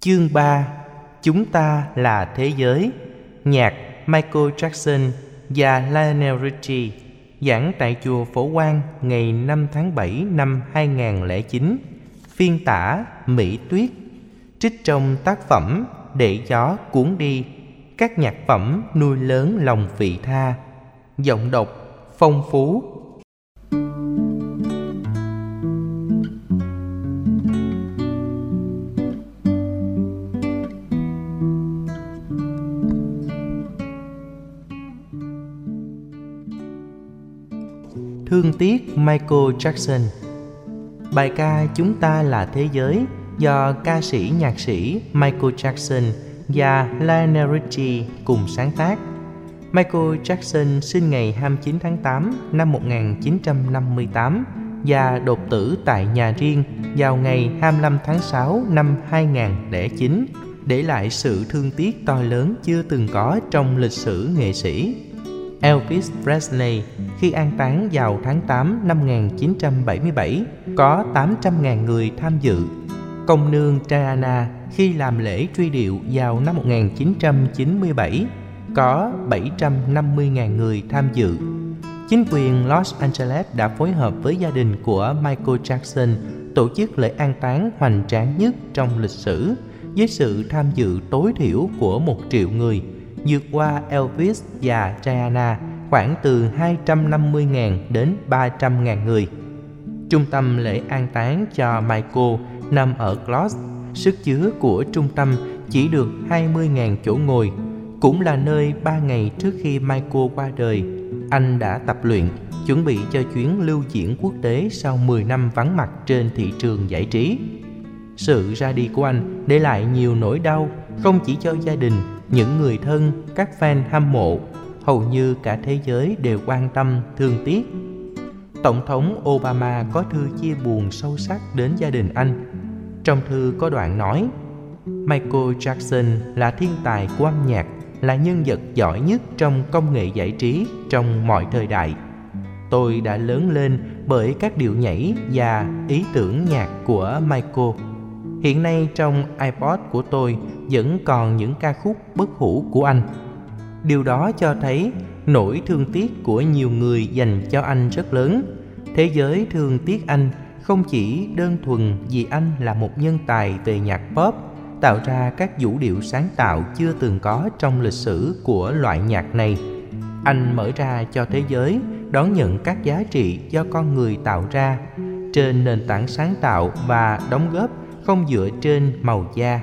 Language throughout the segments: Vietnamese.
Chương 3 Chúng ta là thế giới. Nhạc Michael Jackson và Lionel Richie Giảng tại chùa Phổ Quang ngày 5 tháng 7 năm 2009 Phiên tả Mỹ Tuyết. Trích trong tác phẩm Để gió cuốn đi, Các nhạc phẩm nuôi lớn lòng vị tha. Giọng đọc phong phú Thương tiếc Michael Jackson Bài ca Chúng ta là thế giới do ca sĩ nhạc sĩ Michael Jackson và Lionel Richie cùng sáng tác. Michael Jackson sinh ngày 29 tháng 8 năm 1958 và đột tử tại nhà riêng vào ngày 25 tháng 6 năm 2009, để lại sự thương tiếc to lớn chưa từng có trong lịch sử nghệ sĩ. Elvis Presley khi an táng vào tháng 8 năm 1977 có 800.000 người tham dự. Công nương Diana khi làm lễ truy điệu vào năm 1997 có 750.000 người tham dự. Chính quyền Los Angeles đã phối hợp với gia đình của Michael Jackson tổ chức lễ an táng hoành tráng nhất trong lịch sử với sự tham dự tối thiểu của một triệu người – vượt qua Elvis và Diana khoảng từ 250.000 đến 300.000 người. Trung tâm lễ an táng cho Michael nằm ở Clos, sức chứa của trung tâm chỉ được 20.000 chỗ ngồi, cũng là nơi 3 ngày trước khi Michael qua đời, anh đã tập luyện, chuẩn bị cho chuyến lưu diễn quốc tế sau 10 năm vắng mặt trên thị trường giải trí. Sự ra đi của anh để lại nhiều nỗi đau không chỉ cho gia đình những người thân, các fan hâm mộ, hầu như cả thế giới đều quan tâm, thương tiếc. Tổng thống Obama có thư chia buồn sâu sắc đến gia đình anh. Trong thư có đoạn nói, Michael Jackson là thiên tài của âm nhạc, là nhân vật giỏi nhất trong công nghệ giải trí trong mọi thời đại. Tôi đã lớn lên bởi các điệu nhảy và ý tưởng nhạc của Michael. Hiện nay trong iPod của tôi vẫn còn những ca khúc bất hủ của anh. Điều đó cho thấy nỗi thương tiếc của nhiều người dành cho anh rất lớn. Thế giới thương tiếc anh không chỉ đơn thuần vì anh là một nhân tài về nhạc pop, tạo ra các vũ điệu sáng tạo chưa từng có trong lịch sử của loại nhạc này. Anh mở ra cho thế giới đón nhận các giá trị do con người tạo ra trên nền tảng sáng tạo và đóng góp không dựa trên màu da.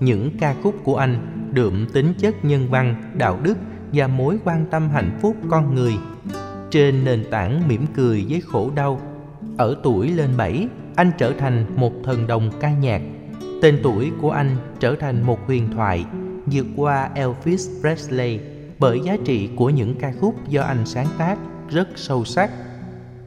Những ca khúc của anh đượm tính chất nhân văn, đạo đức và mối quan tâm hạnh phúc con người. Trên nền tảng mỉm cười với khổ đau, ở tuổi lên bảy, anh trở thành một thần đồng ca nhạc. Tên tuổi của anh trở thành một huyền thoại, vượt qua elvis presley, bởi giá trị của những ca khúc do anh sáng tác rất sâu sắc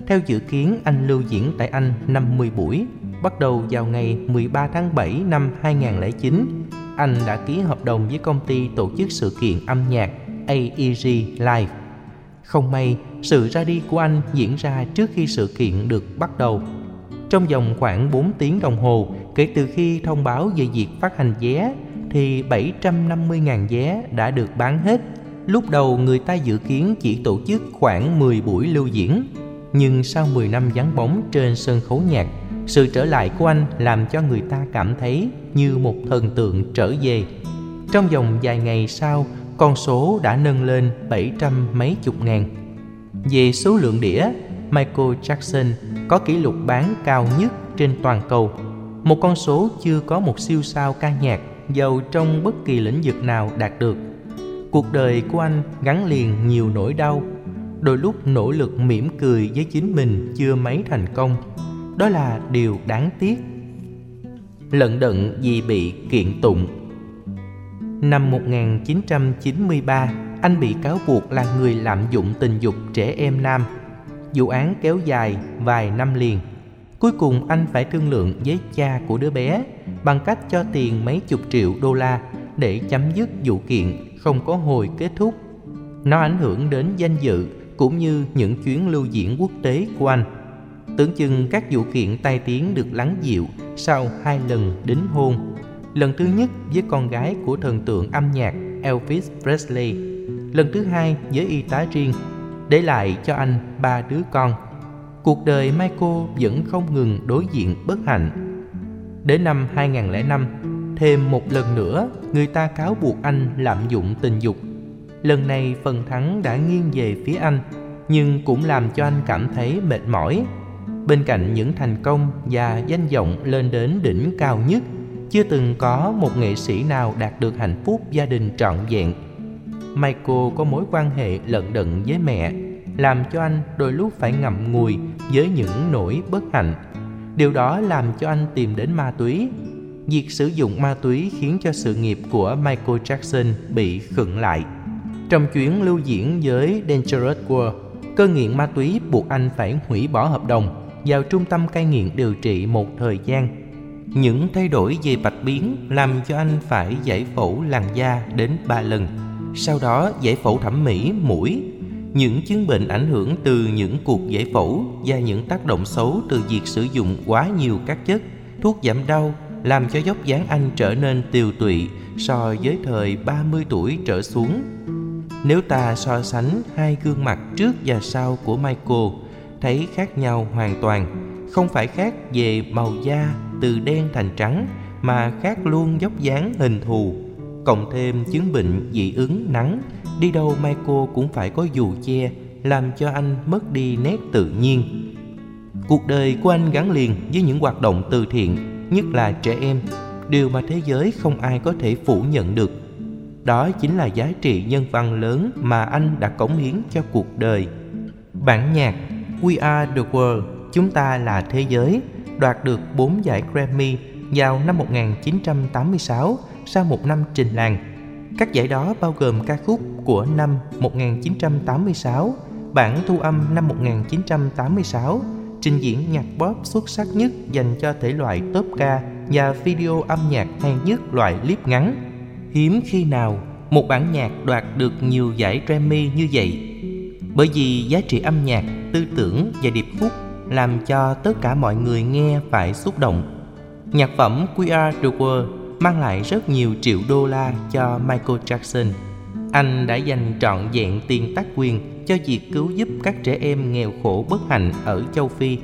theo dự kiến anh lưu diễn tại Anh 50 buổi bắt đầu vào ngày 13 tháng 7 năm 2009, anh đã ký hợp đồng với công ty tổ chức sự kiện âm nhạc AEG Live. Không may, sự ra đi của anh diễn ra trước khi sự kiện được bắt đầu. Trong vòng khoảng 4 tiếng đồng hồ kể từ khi thông báo về việc phát hành vé thì 750.000 vé đã được bán hết. Lúc đầu người ta dự kiến chỉ tổ chức khoảng 10 buổi lưu diễn, nhưng sau 10 năm vắng bóng trên sân khấu nhạc sự trở lại của anh làm cho người ta cảm thấy như một thần tượng trở về. Trong vòng vài ngày sau, con số đã nâng lên 700 mấy chục ngàn. Về số lượng đĩa, Michael Jackson có kỷ lục bán cao nhất trên toàn cầu. Một con số chưa có một siêu sao ca nhạc giàu trong bất kỳ lĩnh vực nào đạt được. Cuộc đời của anh gắn liền nhiều nỗi đau, đôi lúc nỗ lực mỉm cười với chính mình chưa mấy thành công. Đó là điều đáng tiếc. Lận đận vì bị kiện tụng. Năm 1993 anh bị cáo buộc là người lạm dụng tình dục trẻ em nam. Vụ án kéo dài vài năm liền. Cuối cùng anh phải thương lượng với cha của đứa bé bằng cách cho tiền mấy chục triệu đô la để chấm dứt vụ kiện không có hồi kết thúc. Nó ảnh hưởng đến danh dự cũng như những chuyến lưu diễn quốc tế của anh Tưởng chừng các vụ kiện tai tiếng được lắng dịu sau hai lần đính hôn. lần thứ nhất với con gái của thần tượng âm nhạc Elvis Presley, lần thứ hai với y tá riêng, để lại cho anh ba đứa con. Cuộc đời Michael vẫn không ngừng đối diện bất hạnh. Đến năm 2005, thêm một lần nữa người ta cáo buộc anh lạm dụng tình dục. Lần này phần thắng đã nghiêng về phía anh, nhưng cũng làm cho anh cảm thấy mệt mỏi. Bên cạnh những thành công và danh vọng lên đến đỉnh cao nhất chưa từng có một nghệ sĩ nào đạt được hạnh phúc gia đình trọn vẹn. Michael có mối quan hệ lận đận với mẹ, làm cho anh đôi lúc phải ngậm ngùi với những nỗi bất hạnh. Điều đó làm cho anh tìm đến ma túy. Việc sử dụng ma túy khiến cho sự nghiệp của Michael Jackson bị khựng lại. Trong chuyến lưu diễn với Dangerous World, cơn nghiện ma túy buộc anh phải hủy bỏ hợp đồng vào trung tâm cai nghiện điều trị một thời gian những thay đổi về bạch biến làm cho anh phải giải phẫu làn da đến 3 lần. Sau đó giải phẫu thẩm mỹ mũi. Những chứng bệnh ảnh hưởng từ những cuộc giải phẫu và những tác động xấu từ việc sử dụng quá nhiều các chất, thuốc giảm đau làm cho dốc dáng anh trở nên tiều tụy so với thời 30 tuổi trở xuống. Nếu ta so sánh hai gương mặt trước và sau của Michael, thấy khác nhau hoàn toàn, không phải khác về màu da từ đen thành trắng mà khác luôn dốc dáng hình thù. Cộng thêm chứng bệnh dị ứng nắng đi đâu Michael cũng phải có dù che làm cho anh mất đi nét tự nhiên. Cuộc đời của anh gắn liền với những hoạt động từ thiện nhất là trẻ em. Điều mà thế giới không ai có thể phủ nhận được đó chính là giá trị nhân văn lớn mà anh đã cống hiến cho cuộc đời bản nhạc We Are The World Chúng ta là thế giới đoạt được 4 giải Grammy vào năm 1986 sau một năm trình làng. Các giải đó bao gồm ca khúc của năm 1986, bản thu âm năm 1986, trình diễn nhạc pop xuất sắc nhất dành cho thể loại top ca và video âm nhạc hay nhất loại clip ngắn. Hiếm khi nào một bản nhạc đoạt được nhiều giải Grammy như vậy. Bởi vì giá trị âm nhạc, tư tưởng và điệp khúc làm cho tất cả mọi người nghe phải xúc động. Nhạc phẩm We Are The World mang lại rất nhiều triệu đô la cho Michael Jackson. Anh đã dành trọn vẹn tiền tác quyền cho việc cứu giúp các trẻ em nghèo khổ bất hạnh ở châu Phi.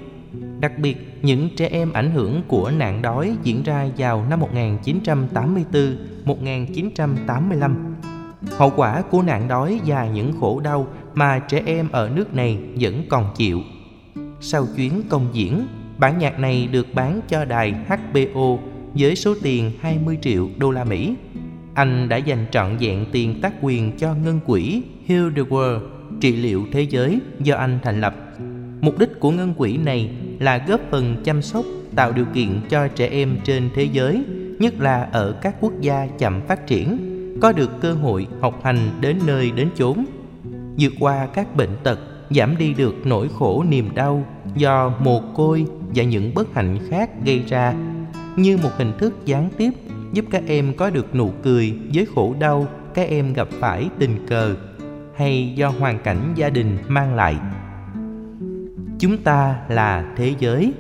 Đặc biệt, những trẻ em ảnh hưởng của nạn đói diễn ra vào năm 1984-1985. Hậu quả của nạn đói và những khổ đau mà trẻ em ở nước này vẫn còn chịu sau chuyến công diễn, bản nhạc này được bán cho đài HBO với số tiền 20 triệu đô la Mỹ. Anh đã dành trọn vẹn tiền tác quyền cho ngân quỹ Heal the World, trị liệu thế giới do anh thành lập. Mục đích của ngân quỹ này là góp phần chăm sóc, tạo điều kiện cho trẻ em trên thế giới, nhất là ở các quốc gia chậm phát triển, có được cơ hội học hành đến nơi đến chốn, vượt qua các bệnh tật giảm đi được nỗi khổ niềm đau do mồ côi và những bất hạnh khác gây ra như một hình thức gián tiếp giúp các em có được nụ cười với khổ đau các em gặp phải tình cờ hay do hoàn cảnh gia đình mang lại chúng ta là thế giới.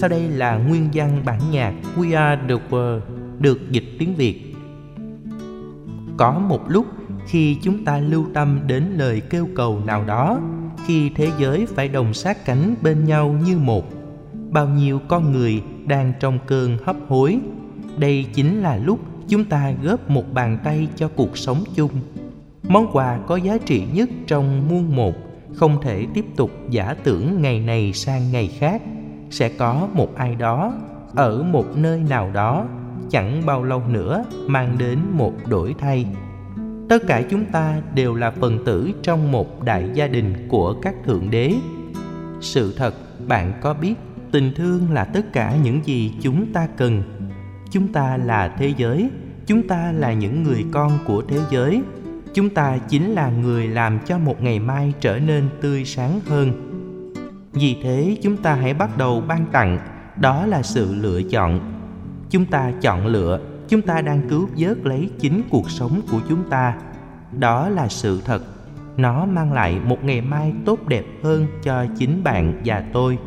Sau đây là nguyên văn bản nhạc We Are The World, được dịch tiếng Việt. Có một lúc khi chúng ta lưu tâm đến lời kêu cầu nào đó, khi thế giới phải đồng sát cánh bên nhau như một, bao nhiêu con người đang trong cơn hấp hối. Đây chính là lúc chúng ta góp một bàn tay cho cuộc sống chung. Món quà có giá trị nhất trong muôn một không thể tiếp tục giả tưởng ngày này sang ngày khác. Sẽ có một ai đó ở một nơi nào đó, chẳng bao lâu nữa mang đến một đổi thay. Tất cả chúng ta đều là phần tử trong một đại gia đình của các thượng đế. Sự thật, bạn có biết, tình thương là tất cả những gì chúng ta cần. Chúng ta là thế giới, chúng ta là những người con của thế giới chúng ta chính là người làm cho một ngày mai trở nên tươi sáng hơn. Vì thế, chúng ta hãy bắt đầu ban tặng. Đó là sự lựa chọn. Chúng ta chọn lựa. Chúng ta đang cứu vớt lấy chính cuộc sống của chúng ta. Đó là sự thật. Nó mang lại một ngày mai tốt đẹp hơn cho chính bạn và tôi.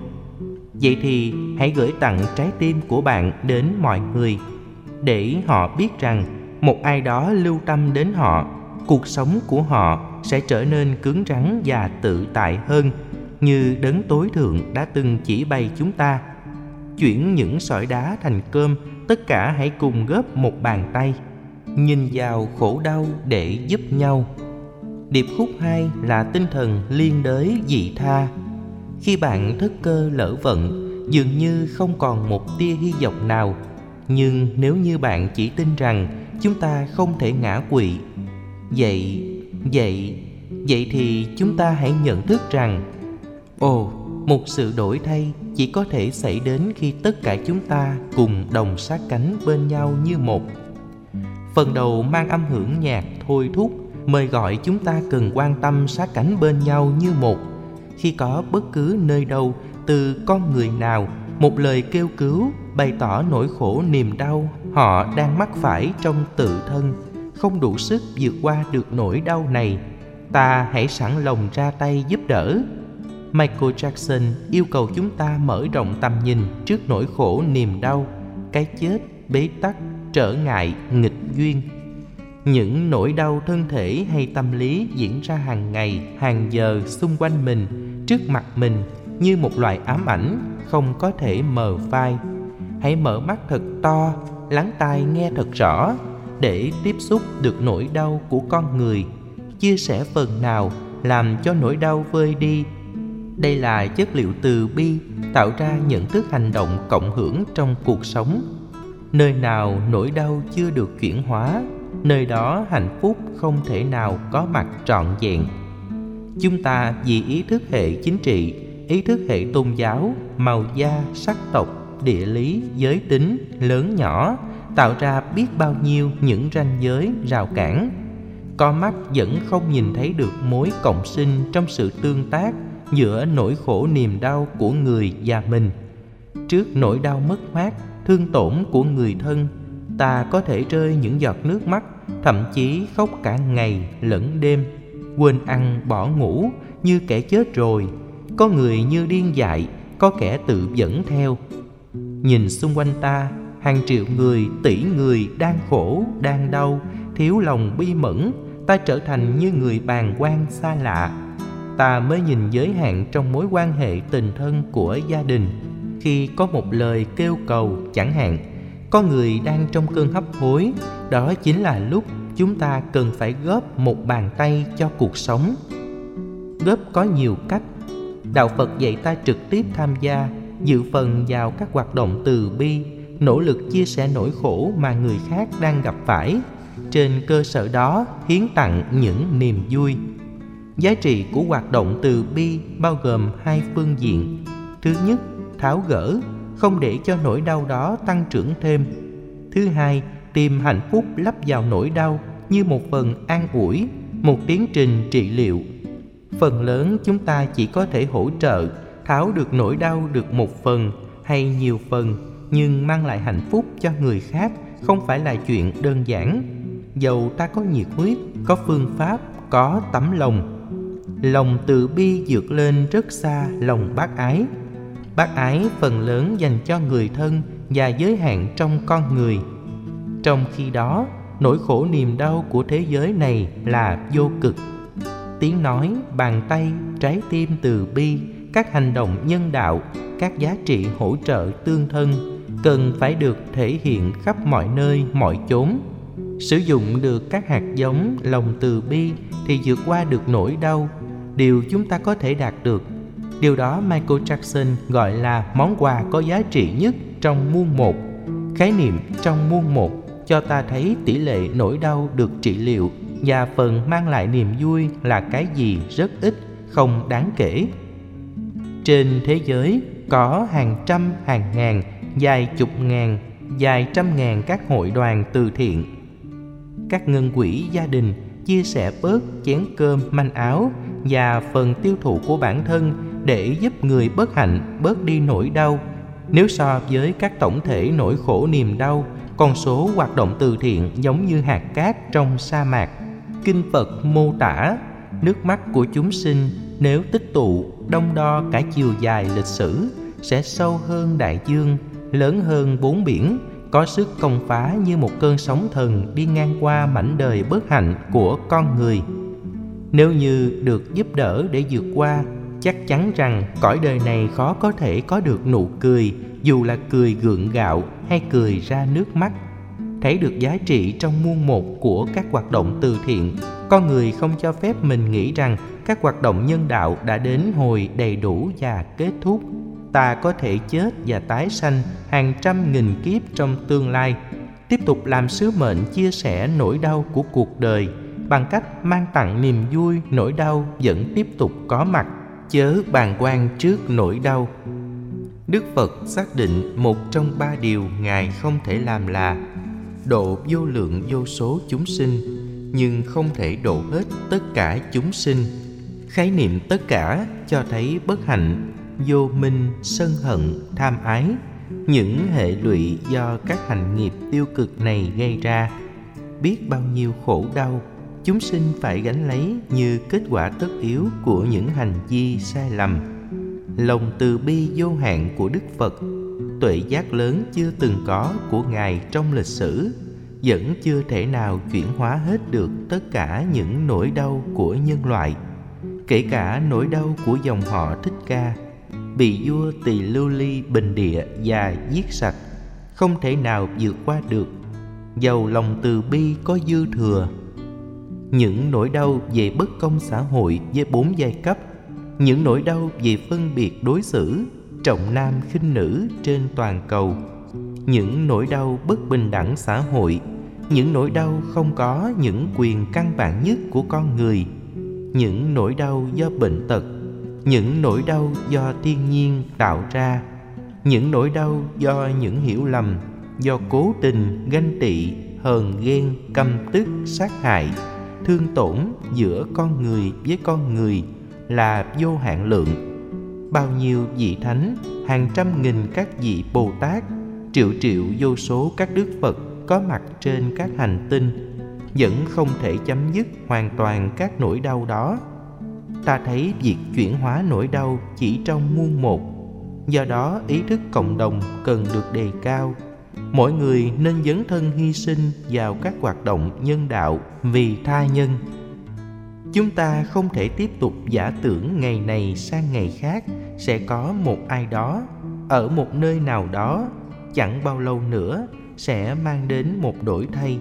Vậy thì, hãy gửi tặng trái tim của bạn đến mọi người để họ biết rằng một ai đó lưu tâm đến họ cuộc sống của họ sẽ trở nên cứng rắn và tự tại hơn, như đấng tối thượng đã từng chỉ bày chúng ta. Chuyển những sỏi đá thành cơm, tất cả hãy cùng góp một bàn tay. Nhìn vào khổ đau để giúp nhau. Điệp khúc 2 là tinh thần liên đới dị tha. Khi bạn thất cơ lỡ vận, dường như không còn một tia hy vọng nào. Nhưng nếu như bạn chỉ tin rằng chúng ta không thể ngã quỵ vậy vậy vậy thì chúng ta hãy nhận thức rằng, ồ, một sự đổi thay chỉ có thể xảy đến khi tất cả chúng ta cùng đồng sát cánh bên nhau như một. Phần đầu mang âm hưởng nhạc thôi thúc mời gọi chúng ta cần quan tâm sát cánh bên nhau như một. Khi có bất cứ nơi đâu, từ con người nào, một lời kêu cứu bày tỏ nỗi khổ niềm đau họ đang mắc phải trong tự thân không đủ sức vượt qua được nỗi đau này, ta hãy sẵn lòng ra tay giúp đỡ. Michael jackson yêu cầu chúng ta mở rộng tầm nhìn trước nỗi khổ niềm đau, cái chết bế tắc, trở ngại, nghịch duyên. Những nỗi đau thân thể hay tâm lý diễn ra hàng ngày, hàng giờ xung quanh mình, trước mặt mình như một loại ám ảnh không có thể mờ phai. Hãy mở mắt thật to, lắng tai nghe thật rõ để tiếp xúc được nỗi đau của con người. Chia sẻ phần nào làm cho nỗi đau vơi đi. Đây là chất liệu từ bi tạo ra nhận thức hành động cộng hưởng trong cuộc sống. Nơi nào nỗi đau chưa được chuyển hóa, nơi đó hạnh phúc không thể nào có mặt trọn vẹn. Chúng ta vì ý thức hệ chính trị, ý thức hệ tôn giáo, màu da, sắc tộc, địa lý, giới tính lớn nhỏ tạo ra biết bao nhiêu những ranh giới rào cản. Con mắt vẫn không nhìn thấy được mối cộng sinh trong sự tương tác giữa nỗi khổ niềm đau của người và mình. Trước nỗi đau mất mát, thương tổn của người thân, ta có thể rơi những giọt nước mắt, thậm chí khóc cả ngày lẫn đêm. Quên ăn, bỏ ngủ, như kẻ chết rồi. Có người như điên dại, có kẻ tự dẫn theo. Nhìn xung quanh ta hàng triệu người, tỷ người đang khổ, đang đau, thiếu lòng bi mẫn, ta trở thành như người bàng quan xa lạ. Ta mới nhìn giới hạn trong mối quan hệ tình thân của gia đình. Khi có một lời kêu cầu, chẳng hạn, có người đang trong cơn hấp hối, đó chính là lúc chúng ta cần phải góp một bàn tay cho cuộc sống. Góp có nhiều cách. Đạo phật dạy ta trực tiếp tham gia, dự phần vào các hoạt động từ bi nỗ lực chia sẻ nỗi khổ mà người khác đang gặp phải. Trên cơ sở đó, hiến tặng những niềm vui. Giá trị của hoạt động từ bi bao gồm hai phương diện. Thứ nhất, tháo gỡ, không để cho nỗi đau đó tăng trưởng thêm. Thứ hai, tìm hạnh phúc lắp vào nỗi đau như một phần an ủi, một tiến trình trị liệu. Phần lớn chúng ta chỉ có thể hỗ trợ, tháo được nỗi đau được một phần hay nhiều phần nhưng mang lại hạnh phúc cho người khác không phải là chuyện đơn giản. Dầu ta có nhiệt huyết, có phương pháp, có tấm lòng lòng từ bi vượt lên rất xa lòng bác ái. Bác ái phần lớn dành cho người thân và giới hạn trong con người. Trong khi đó, nỗi khổ niềm đau của thế giới này là vô cực. Tiếng nói, bàn tay, trái tim từ bi, các hành động nhân đạo, các giá trị hỗ trợ tương thân cần phải được thể hiện khắp mọi nơi, mọi chốn. Sử dụng được các hạt giống, lòng từ bi thì vượt qua được nỗi đau. Điều chúng ta có thể đạt được. Điều đó michael jackson gọi là món quà có giá trị nhất trong muôn một. Khái niệm trong muôn một cho ta thấy tỷ lệ nỗi đau được trị liệu và phần mang lại niềm vui là cái gì rất ít, không đáng kể. Trên thế giới có hàng trăm, hàng ngàn vài chục ngàn, vài trăm ngàn các hội đoàn từ thiện. Các ngân quỹ gia đình chia sẻ bớt chén cơm manh áo và phần tiêu thụ của bản thân để giúp người bất hạnh bớt đi nỗi đau. Nếu so với các tổng thể nỗi khổ niềm đau, con số hoạt động từ thiện giống như hạt cát trong sa mạc. Kinh Phật mô tả nước mắt của chúng sinh nếu tích tụ đông đo cả chiều dài lịch sử sẽ sâu hơn đại dương lớn hơn bốn biển, có sức công phá như một cơn sóng thần đi ngang qua mảnh đời bất hạnh của con người. Nếu như được giúp đỡ để vượt qua, chắc chắn rằng cõi đời này khó có thể có được nụ cười, dù là cười gượng gạo hay cười ra nước mắt. Thấy được giá trị trong muôn một của các hoạt động từ thiện, con người không cho phép mình nghĩ rằng các hoạt động nhân đạo đã đến hồi đầy đủ và kết thúc ta có thể chết và tái sanh hàng trăm nghìn kiếp trong tương lai. Tiếp tục làm sứ mệnh chia sẻ nỗi đau của cuộc đời bằng cách mang tặng niềm vui, nỗi đau vẫn tiếp tục có mặt, chớ bàn quan trước nỗi đau. Đức phật xác định một trong ba điều ngài không thể làm là độ vô lượng vô số chúng sinh, nhưng không thể độ hết tất cả chúng sinh. Khái niệm tất cả cho thấy bất hạnh vô minh, sân hận, tham ái. Những hệ lụy do các hành nghiệp tiêu cực này gây ra. Biết bao nhiêu khổ đau, chúng sinh phải gánh lấy như kết quả tất yếu của những hành vi sai lầm. Lòng từ bi vô hạn của đức phật, tuệ giác lớn chưa từng có của ngài trong lịch sử, vẫn chưa thể nào chuyển hóa hết được tất cả những nỗi đau của nhân loại, kể cả nỗi đau của dòng họ thích ca bị vua tỳ lưu ly bình địa và giết sạch, không thể nào vượt qua được. Dầu lòng từ bi có dư thừa. Những nỗi đau về bất công xã hội với bốn giai cấp, những nỗi đau về phân biệt đối xử, trọng nam khinh nữ trên toàn cầu, những nỗi đau bất bình đẳng xã hội, những nỗi đau không có những quyền căn bản nhất của con người, những nỗi đau do bệnh tật những nỗi đau do thiên nhiên tạo ra, những nỗi đau do những hiểu lầm, do cố tình ganh tị, hờn ghen, căm tức, sát hại, thương tổn giữa con người với con người là vô hạn lượng. Bao nhiêu vị thánh, hàng trăm nghìn các vị bồ tát, triệu triệu vô số các đức phật có mặt trên các hành tinh vẫn không thể chấm dứt hoàn toàn các nỗi đau đó ta thấy việc chuyển hóa nỗi đau chỉ trong muôn một. Do đó, ý thức cộng đồng cần được đề cao. Mỗi người nên dấn thân hy sinh vào các hoạt động nhân đạo vì tha nhân. Chúng ta không thể tiếp tục giả tưởng ngày này sang ngày khác sẽ có một ai đó ở một nơi nào đó, chẳng bao lâu nữa sẽ mang đến một đổi thay.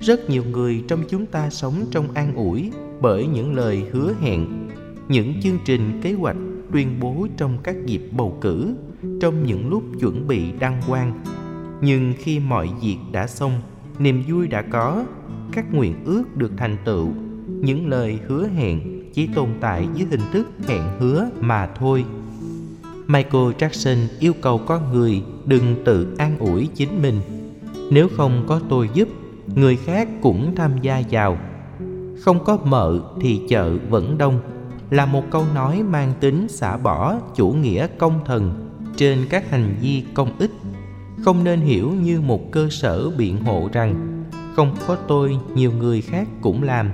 Rất nhiều người trong chúng ta sống trong an ủi bởi những lời hứa hẹn, những chương trình kế hoạch tuyên bố trong các dịp bầu cử, trong những lúc chuẩn bị đăng quang. Nhưng khi mọi việc đã xong, niềm vui đã có, các nguyện ước được thành tựu, những lời hứa hẹn chỉ tồn tại dưới hình thức hẹn hứa mà thôi. Michael jackson yêu cầu con người đừng tự an ủi chính mình. Nếu không có tôi giúp, người khác cũng tham gia vào không có mợ thì chợ vẫn đông, là một câu nói mang tính xả bỏ chủ nghĩa công thần trên các hành vi công ích. Không nên hiểu như một cơ sở biện hộ rằng, không có tôi, nhiều người khác cũng làm.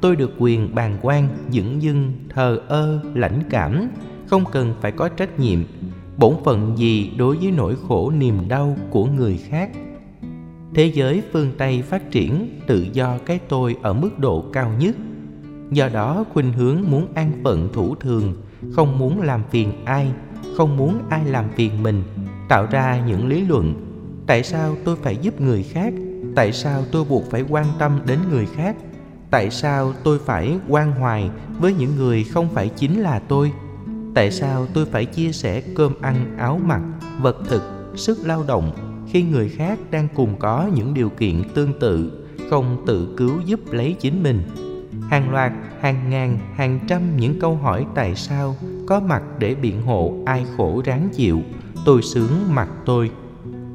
Tôi được quyền bàn quan dửng dưng, thờ ơ, lãnh cảm. Không cần phải có trách nhiệm. Bổn phận gì đối với nỗi khổ niềm đau của người khác? Thế giới phương tây phát triển tự do cái tôi ở mức độ cao nhất. Do đó, khuynh hướng muốn an phận thủ thường, không muốn làm phiền ai, không muốn ai làm phiền mình, tạo ra những lý luận. Tại sao tôi phải giúp người khác? Tại sao tôi buộc phải quan tâm đến người khác? Tại sao tôi phải quan hoài với những người không phải chính là tôi? Tại sao tôi phải chia sẻ cơm ăn áo mặc, vật thực, sức lao động khi người khác đang cùng có những điều kiện tương tự, không tự cứu giúp lấy chính mình. Hàng loạt, hàng ngàn, hàng trăm những câu hỏi tại sao có mặt để biện hộ ai khổ ráng chịu, tôi sướng mặt tôi.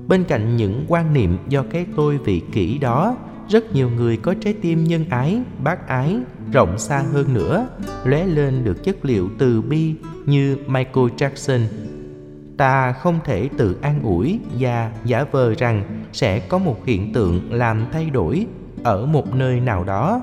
Bên cạnh những quan niệm do cái tôi vị kỷ đó, rất nhiều người có trái tim nhân ái, bác ái, rộng xa hơn nữa, lóe lên được chất liệu từ bi như michael jackson ta không thể tự an ủi và giả vờ rằng sẽ có một hiện tượng làm thay đổi ở một nơi nào đó.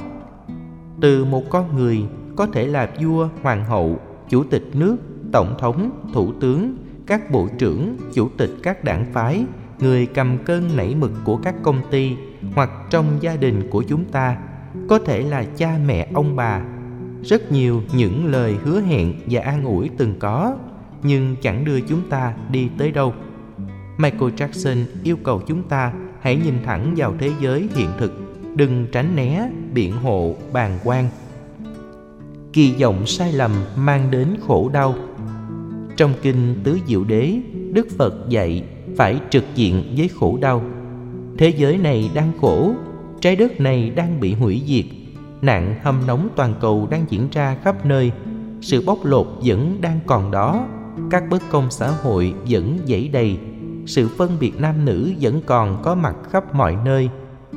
Từ một con người có thể là vua, hoàng hậu, chủ tịch nước, tổng thống, thủ tướng, các bộ trưởng, chủ tịch các đảng phái, người cầm cơn nảy mực của các công ty hoặc trong gia đình của chúng ta, có thể là cha mẹ, ông bà. Rất nhiều những lời hứa hẹn và an ủi từng có nhưng chẳng đưa chúng ta đi tới đâu. Michael jackson yêu cầu chúng ta hãy nhìn thẳng vào thế giới hiện thực, đừng tránh né biện hộ bàng quan. Kỳ vọng sai lầm mang đến khổ đau. Trong kinh tứ diệu đế, đức phật dạy phải trực diện với khổ đau. Thế giới này đang khổ, trái đất này đang bị hủy diệt, nạn hâm nóng toàn cầu đang diễn ra khắp nơi, sự bóc lột vẫn đang còn đó các bất công xã hội vẫn dẫy đầy. Sự phân biệt nam nữ vẫn còn có mặt khắp mọi nơi.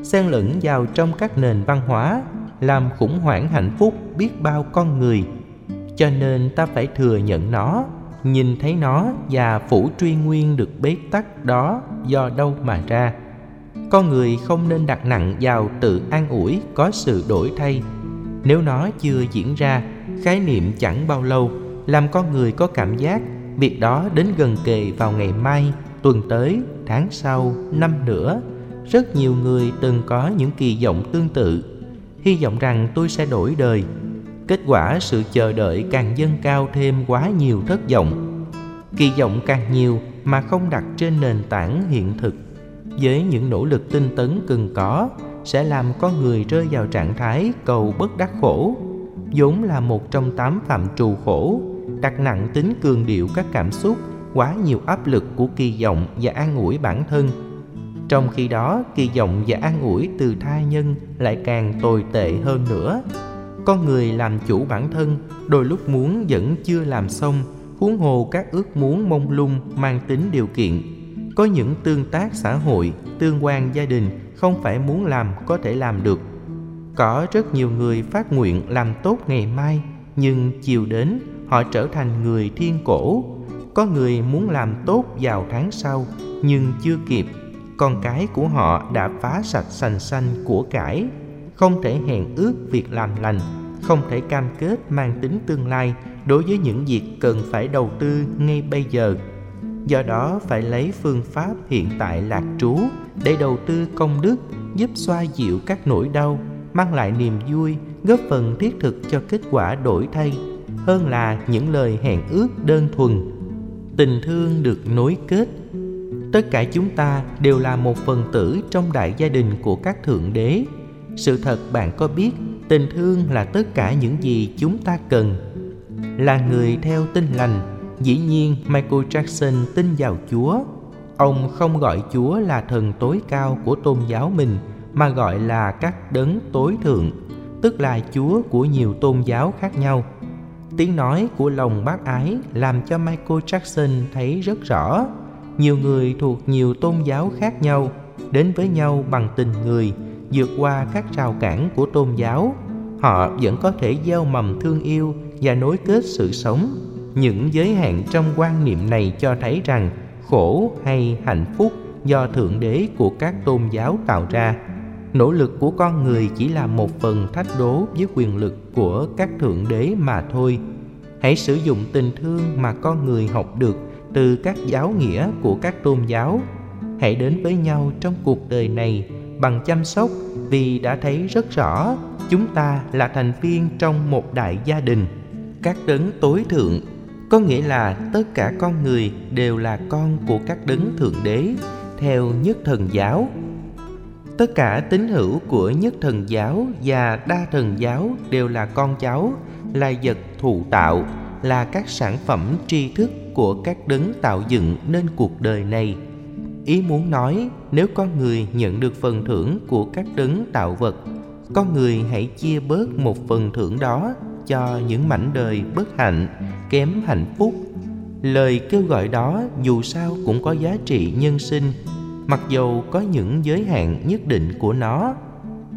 Xen lẫn vào trong các nền văn hóa, làm khủng hoảng hạnh phúc biết bao con người. Cho nên ta phải thừa nhận nó, nhìn thấy nó và phủ truy nguyên được bế tắc đó do đâu mà ra. Con người không nên đặt nặng vào tự an ủi có sự đổi thay. Nếu nó chưa diễn ra, khái niệm chẳng bao lâu làm con người có cảm giác. Việc đó đến gần kề vào ngày mai, tuần tới, tháng sau, năm nữa. Rất nhiều người từng có những kỳ vọng tương tự. Hy vọng rằng tôi sẽ đổi đời. Kết quả sự chờ đợi càng dâng cao thêm quá nhiều thất vọng. Kỳ vọng càng nhiều mà không đặt trên nền tảng hiện thực. Với những nỗ lực tinh tấn cần có, sẽ làm con người rơi vào trạng thái cầu bất đắc khổ. Vốn là một trong tám phạm trù khổ đặt nặng tính cường điệu các cảm xúc, quá nhiều áp lực của kỳ vọng và an ủi bản thân. Trong khi đó, kỳ vọng và an ủi từ tha nhân lại càng tồi tệ hơn nữa. Con người làm chủ bản thân, đôi lúc muốn vẫn chưa làm xong, huống hồ các ước muốn mông lung mang tính điều kiện. Có những tương tác xã hội, tương quan gia đình không phải muốn làm có thể làm được. Có rất nhiều người phát nguyện làm tốt ngày mai, nhưng chiều đến họ trở thành người thiên cổ. Có người muốn làm tốt vào tháng sau, nhưng chưa kịp. Con cái của họ đã phá sạch sành xanh của cải. Không thể hẹn ước việc làm lành, không thể cam kết mang tính tương lai đối với những việc cần phải đầu tư ngay bây giờ. Do đó phải lấy phương pháp hiện tại lạc trú để đầu tư công đức, giúp xoa dịu các nỗi đau, mang lại niềm vui, góp phần thiết thực cho kết quả đổi thay hơn là những lời hẹn ước đơn thuần. Tình thương được nối kết. Tất cả chúng ta đều là một phần tử trong đại gia đình của các thượng đế. Sự thật bạn có biết, tình thương là tất cả những gì chúng ta cần. Là người theo tin lành, dĩ nhiên michael jackson tin vào chúa. Ông không gọi chúa là thần tối cao của tôn giáo mình, mà gọi là các đấng tối thượng, tức là chúa của nhiều tôn giáo khác nhau tiếng nói của lòng bác ái làm cho michael jackson thấy rất rõ. Nhiều người thuộc nhiều tôn giáo khác nhau, đến với nhau bằng tình người, vượt qua các rào cản của tôn giáo. Họ vẫn có thể gieo mầm thương yêu và nối kết sự sống. Những giới hạn trong quan niệm này cho thấy rằng khổ hay hạnh phúc do thượng đế của các tôn giáo tạo ra nỗ lực của con người chỉ là một phần thách đố với quyền lực của các thượng đế mà thôi. Hãy sử dụng tình thương mà con người học được từ các giáo nghĩa của các tôn giáo. Hãy đến với nhau trong cuộc đời này bằng chăm sóc vì đã thấy rất rõ chúng ta là thành viên trong một đại gia đình. Các đấng tối thượng, có nghĩa là tất cả con người đều là con của các đấng thượng đế, theo nhất thần giáo tất cả tín hữu của nhất thần giáo và đa thần giáo đều là con cháu, là vật thụ tạo, là các sản phẩm tri thức của các đấng tạo dựng nên cuộc đời này. Ý muốn nói, nếu con người nhận được phần thưởng của các đấng tạo vật, con người hãy chia bớt một phần thưởng đó cho những mảnh đời bất hạnh, kém hạnh phúc. Lời kêu gọi đó dù sao cũng có giá trị nhân sinh mặc dù có những giới hạn nhất định của nó.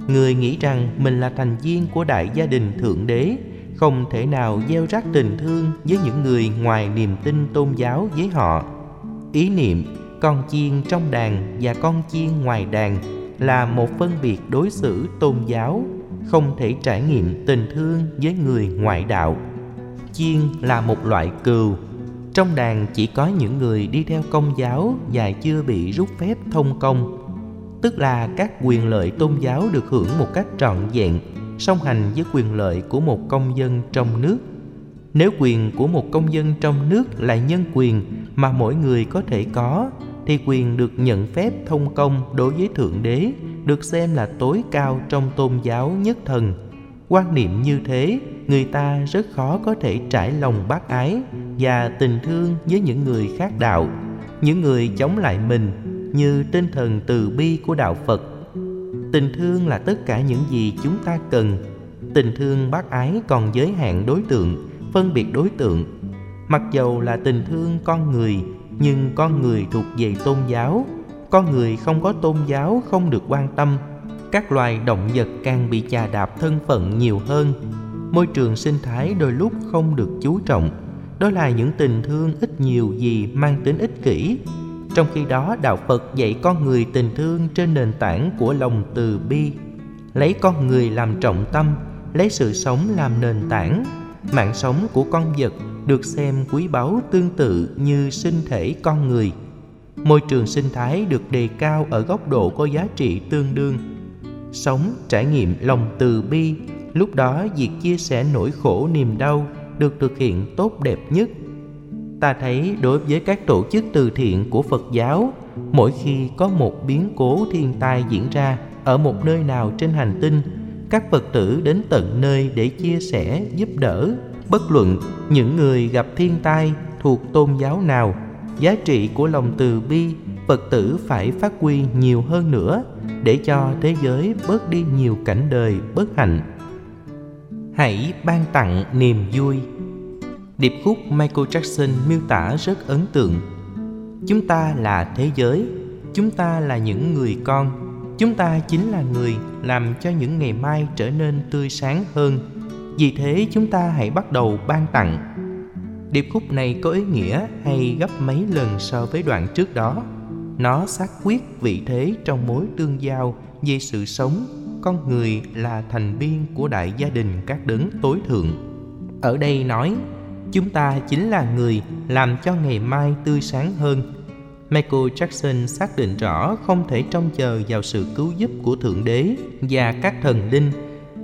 Người nghĩ rằng mình là thành viên của đại gia đình thượng đế, không thể nào gieo rắc tình thương với những người ngoài niềm tin tôn giáo với họ. Ý niệm, con chiên trong đàn và con chiên ngoài đàn, là một phân biệt đối xử tôn giáo, không thể trải nghiệm tình thương với người ngoại đạo. Chiên là một loại cừu trong đàn chỉ có những người đi theo công giáo và chưa bị rút phép thông công. Tức là các quyền lợi tôn giáo được hưởng một cách trọn vẹn, song hành với quyền lợi của một công dân trong nước. Nếu quyền của một công dân trong nước là nhân quyền mà mỗi người có thể có, thì quyền được nhận phép thông công đối với thượng đế được xem là tối cao trong tôn giáo nhất thần. Quan niệm như thế, người ta rất khó có thể trải lòng bác ái và tình thương với những người khác đạo, những người chống lại mình như tinh thần từ bi của đạo phật. Tình thương là tất cả những gì chúng ta cần. Tình thương bác ái còn giới hạn đối tượng, phân biệt đối tượng. Mặc dầu là tình thương con người, nhưng con người thuộc về tôn giáo. Con người không có tôn giáo không được quan tâm. Các loài động vật càng bị chà đạp thân phận nhiều hơn. Môi trường sinh thái đôi lúc không được chú trọng đó là những tình thương ít nhiều gì mang tính ích kỷ. Trong khi đó, đạo phật dạy con người tình thương trên nền tảng của lòng từ bi. Lấy con người làm trọng tâm, lấy sự sống làm nền tảng. Mạng sống của con vật được xem quý báu tương tự như sinh thể con người. Môi trường sinh thái được đề cao ở góc độ có giá trị tương đương. Sống, trải nghiệm lòng từ bi. Lúc đó, việc chia sẻ nỗi khổ niềm đau được thực hiện tốt đẹp nhất. Ta thấy đối với các tổ chức từ thiện của phật giáo, mỗi khi có một biến cố thiên tai diễn ra ở một nơi nào trên hành tinh, các phật tử đến tận nơi để chia sẻ, giúp đỡ. Bất luận những người gặp thiên tai thuộc tôn giáo nào, giá trị của lòng từ bi phật tử phải phát huy nhiều hơn nữa để cho thế giới bớt đi nhiều cảnh đời bất hạnh hãy ban tặng niềm vui. Điệp khúc michael jackson miêu tả rất ấn tượng. Chúng ta là thế giới, chúng ta là những người con, chúng ta chính là người làm cho những ngày mai trở nên tươi sáng hơn. Vì thế chúng ta hãy bắt đầu ban tặng. Điệp khúc này có ý nghĩa hay gấp mấy lần so với đoạn trước đó? Nó xác quyết vị thế trong mối tương giao về sự sống con người là thành viên của đại gia đình các đấng tối thượng ở đây nói chúng ta chính là người làm cho ngày mai tươi sáng hơn Michael Jackson xác định rõ không thể trông chờ vào sự cứu giúp của Thượng Đế và các thần linh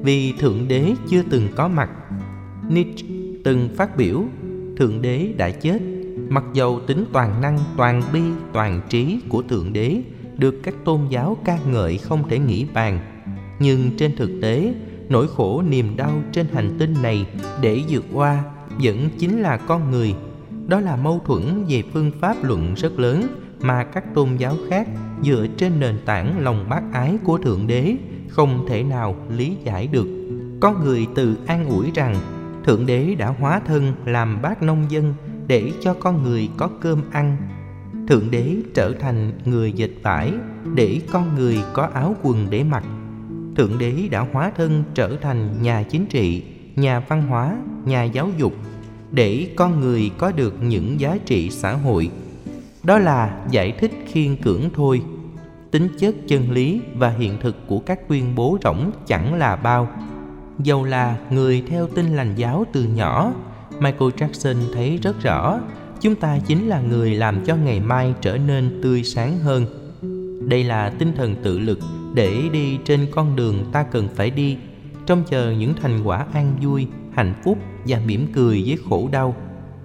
vì Thượng Đế chưa từng có mặt. Nietzsche từng phát biểu Thượng Đế đã chết mặc dầu tính toàn năng, toàn bi, toàn trí của Thượng Đế được các tôn giáo ca ngợi không thể nghĩ bàn. Nhưng trên thực tế, nỗi khổ niềm đau trên hành tinh này để vượt qua vẫn chính là con người. Đó là mâu thuẫn về phương pháp luận rất lớn mà các tôn giáo khác dựa trên nền tảng lòng bác ái của Thượng Đế không thể nào lý giải được. Có người tự an ủi rằng Thượng Đế đã hóa thân làm bác nông dân để cho con người có cơm ăn. Thượng Đế trở thành người dệt vải để con người có áo quần để mặc. Thượng Đế đã hóa thân trở thành nhà chính trị, nhà văn hóa, nhà giáo dục để con người có được những giá trị xã hội. Đó là giải thích khiên cưỡng thôi. Tính chất chân lý và hiện thực của các tuyên bố rỗng chẳng là bao. Dầu là người theo tin lành giáo từ nhỏ michael jackson thấy rất rõ chúng ta chính là người làm cho ngày mai trở nên tươi sáng hơn. Đây là tinh thần tự lực để đi trên con đường ta cần phải đi, trông chờ những thành quả an vui, hạnh phúc và mỉm cười với khổ đau.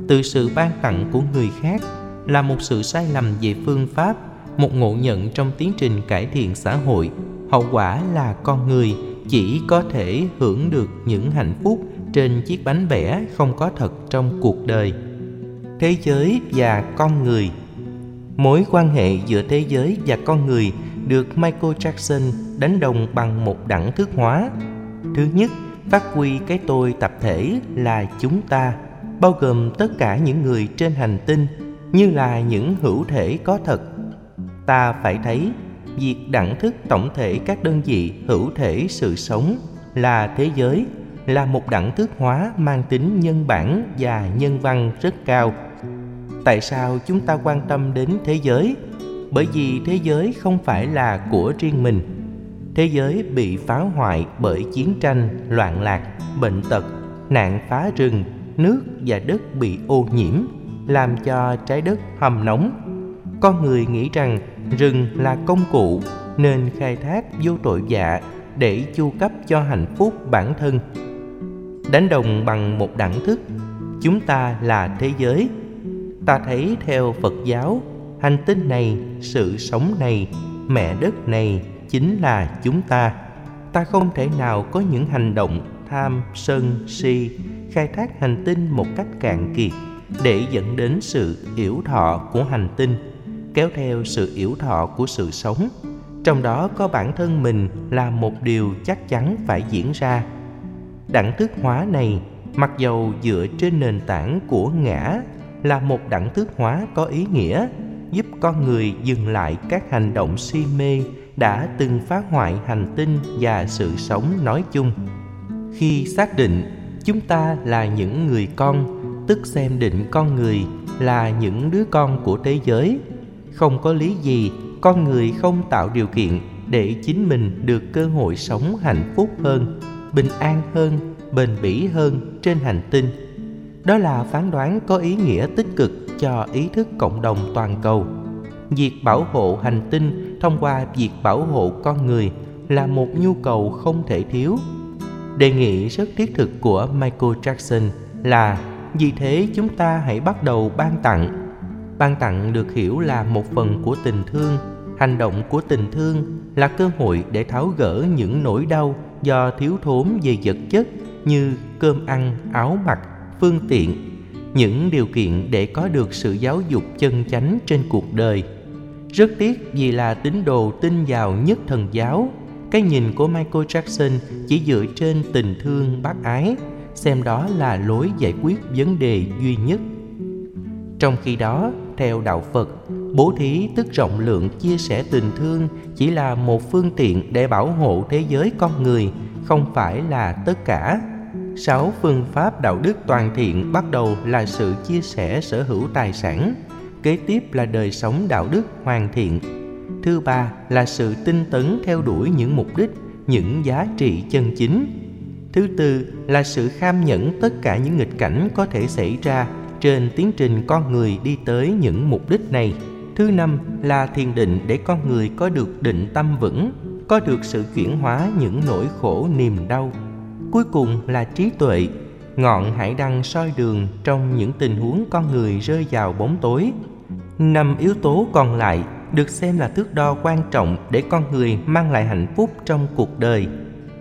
Từ sự ban tặng của người khác là một sự sai lầm về phương pháp, một ngộ nhận trong tiến trình cải thiện xã hội. Hậu quả là con người chỉ có thể hưởng được những hạnh phúc trên chiếc bánh vẽ không có thật trong cuộc đời. Thế giới và con người. Mối quan hệ giữa thế giới và con người được michael jackson đánh đồng bằng một đẳng thức hóa. Thứ nhất, phát huy cái tôi tập thể là chúng ta, bao gồm tất cả những người trên hành tinh như là những hữu thể có thật. Ta phải thấy, việc đẳng thức tổng thể các đơn vị hữu thể sự sống là thế giới, là một đẳng thức hóa mang tính nhân bản và nhân văn rất cao. Tại sao chúng ta quan tâm đến thế giới? Bởi vì thế giới không phải là của riêng mình. Thế giới bị phá hoại bởi chiến tranh, loạn lạc, bệnh tật, nạn phá rừng, nước và đất bị ô nhiễm, làm cho trái đất hầm nóng. Con người nghĩ rằng rừng là công cụ nên khai thác vô tội vạ để chu cấp cho hạnh phúc bản thân. Đánh đồng bằng một đẳng thức, chúng ta là thế giới. Ta thấy theo phật giáo hành tinh này, sự sống này, mẹ đất này chính là chúng ta. Ta không thể nào có những hành động tham, sân, si, khai thác hành tinh một cách cạn kiệt để dẫn đến sự yếu thọ của hành tinh, kéo theo sự yếu thọ của sự sống. Trong đó có bản thân mình là một điều chắc chắn phải diễn ra. Đẳng thức hóa này, mặc dầu dựa trên nền tảng của ngã, là một đẳng thức hóa có ý nghĩa giúp con người dừng lại các hành động si mê đã từng phá hoại hành tinh và sự sống nói chung. Khi xác định chúng ta là những người con, tức xem định con người là những đứa con của thế giới, không có lý gì con người không tạo điều kiện để chính mình được cơ hội sống hạnh phúc hơn, bình an hơn, bền bỉ hơn trên hành tinh. Đó là phán đoán có ý nghĩa tích cực cho ý thức cộng đồng toàn cầu. Việc bảo hộ hành tinh thông qua việc bảo hộ con người là một nhu cầu không thể thiếu. Đề nghị rất thiết thực của michael jackson là, vì thế chúng ta hãy bắt đầu ban tặng. Ban tặng được hiểu là một phần của tình thương, hành động của tình thương là cơ hội để tháo gỡ những nỗi đau do thiếu thốn về vật chất như cơm ăn, áo mặc, phương tiện những điều kiện để có được sự giáo dục chân chánh trên cuộc đời. Rất tiếc vì là tín đồ tin vào nhất thần giáo, cái nhìn của michael jackson chỉ dựa trên tình thương bác ái, xem đó là lối giải quyết vấn đề duy nhất. Trong khi đó, theo đạo phật, bố thí tức rộng lượng chia sẻ tình thương chỉ là một phương tiện để bảo hộ thế giới con người, không phải là tất cả sáu phương pháp đạo đức toàn thiện bắt đầu là sự chia sẻ sở hữu tài sản, kế tiếp là đời sống đạo đức hoàn thiện. Thứ ba là sự tinh tấn theo đuổi những mục đích, những giá trị chân chính. Thứ tư là sự kham nhẫn tất cả những nghịch cảnh có thể xảy ra trên tiến trình con người đi tới những mục đích này. Thứ năm là thiền định để con người có được định tâm vững, có được sự chuyển hóa những nỗi khổ niềm đau cuối cùng là trí tuệ. Ngọn hải đăng soi đường trong những tình huống con người rơi vào bóng tối. Năm yếu tố còn lại được xem là thước đo quan trọng để con người mang lại hạnh phúc trong cuộc đời.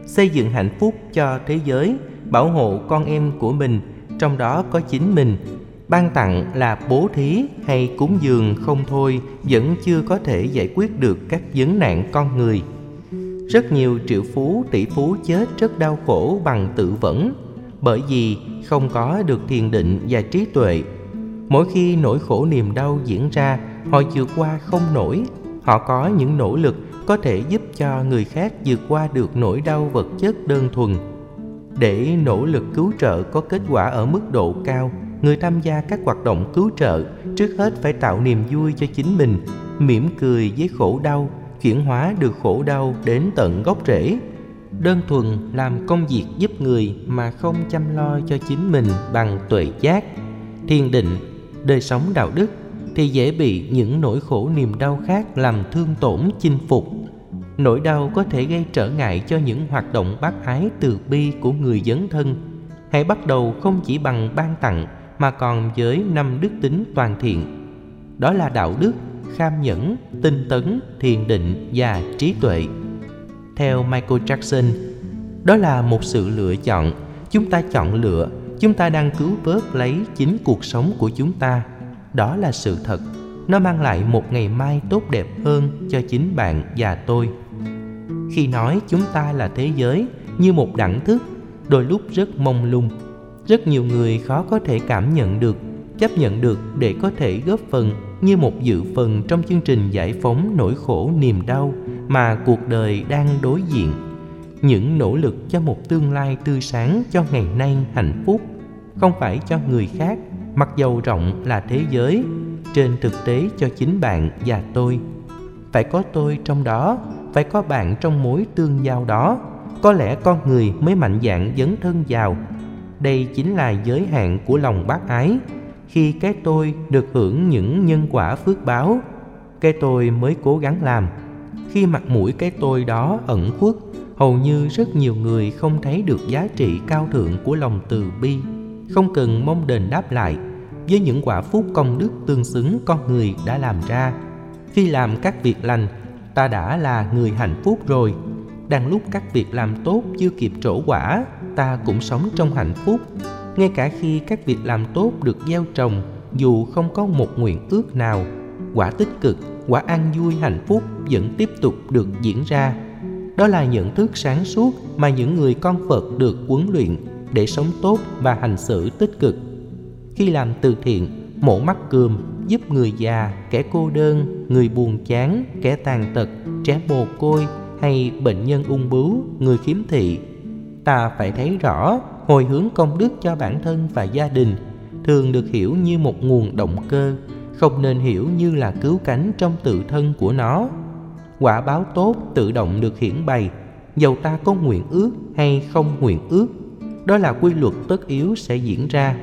Xây dựng hạnh phúc cho thế giới, bảo hộ con em của mình, trong đó có chính mình. Ban tặng là bố thí hay cúng dường không thôi vẫn chưa có thể giải quyết được các vấn nạn con người rất nhiều triệu phú, tỷ phú chết rất đau khổ bằng tự vẫn, bởi vì không có được thiền định và trí tuệ. Mỗi khi nỗi khổ niềm đau diễn ra, họ vượt qua không nổi. Họ có những nỗ lực có thể giúp cho người khác vượt qua được nỗi đau vật chất đơn thuần. Để nỗ lực cứu trợ có kết quả ở mức độ cao, người tham gia các hoạt động cứu trợ trước hết phải tạo niềm vui cho chính mình, mỉm cười với khổ đau chuyển hóa được khổ đau đến tận gốc rễ. Đơn thuần làm công việc giúp người mà không chăm lo cho chính mình bằng tuệ giác, thiền định, đời sống đạo đức thì dễ bị những nỗi khổ niềm đau khác làm thương tổn, chinh phục. Nỗi đau có thể gây trở ngại cho những hoạt động bác ái từ bi của người dấn thân. Hãy bắt đầu không chỉ bằng ban tặng mà còn với năm đức tính toàn thiện. Đó là đạo đức kham nhẫn, tinh tấn, thiền định và trí tuệ. Theo michael jackson, đó là một sự lựa chọn. Chúng ta chọn lựa, chúng ta đang cứu vớt lấy chính cuộc sống của chúng ta. Đó là sự thật. Nó mang lại một ngày mai tốt đẹp hơn cho chính bạn và tôi. Khi nói chúng ta là thế giới như một đẳng thức, đôi lúc rất mông lung. Rất nhiều người khó có thể cảm nhận được, chấp nhận được để có thể góp phần như một dự phần trong chương trình giải phóng nỗi khổ niềm đau mà cuộc đời đang đối diện. Những nỗ lực cho một tương lai tươi sáng cho ngày nay hạnh phúc không phải cho người khác, mặc dầu rộng là thế giới, trên thực tế cho chính bạn và tôi. Phải có tôi trong đó, phải có bạn trong mối tương giao đó. Có lẽ con người mới mạnh dạn dấn thân vào. Đây chính là giới hạn của lòng bác ái khi cái tôi được hưởng những nhân quả phước báo. Cái tôi mới cố gắng làm. Khi mặt mũi cái tôi đó ẩn khuất, hầu như rất nhiều người không thấy được giá trị cao thượng của lòng từ bi. Không cần mong đền đáp lại, với những quả phúc công đức tương xứng con người đã làm ra. Khi làm các việc lành, ta đã là người hạnh phúc rồi. Đang lúc các việc làm tốt chưa kịp trổ quả, ta cũng sống trong hạnh phúc ngay cả khi các việc làm tốt được gieo trồng, dù không có một nguyện ước nào, quả tích cực, quả an vui hạnh phúc vẫn tiếp tục được diễn ra. Đó là nhận thức sáng suốt mà những người con phật được huấn luyện để sống tốt và hành xử tích cực. Khi làm từ thiện, mổ mắt cườm giúp người già, kẻ cô đơn, người buồn chán, kẻ tàn tật, trẻ mồ côi hay bệnh nhân ung bướu, người khiếm thị, ta phải thấy rõ hồi hướng công đức cho bản thân và gia đình, thường được hiểu như một nguồn động cơ, không nên hiểu như là cứu cánh trong tự thân của nó. Quả báo tốt tự động được hiển bày, dầu ta có nguyện ước hay không nguyện ước, đó là quy luật tất yếu sẽ diễn ra.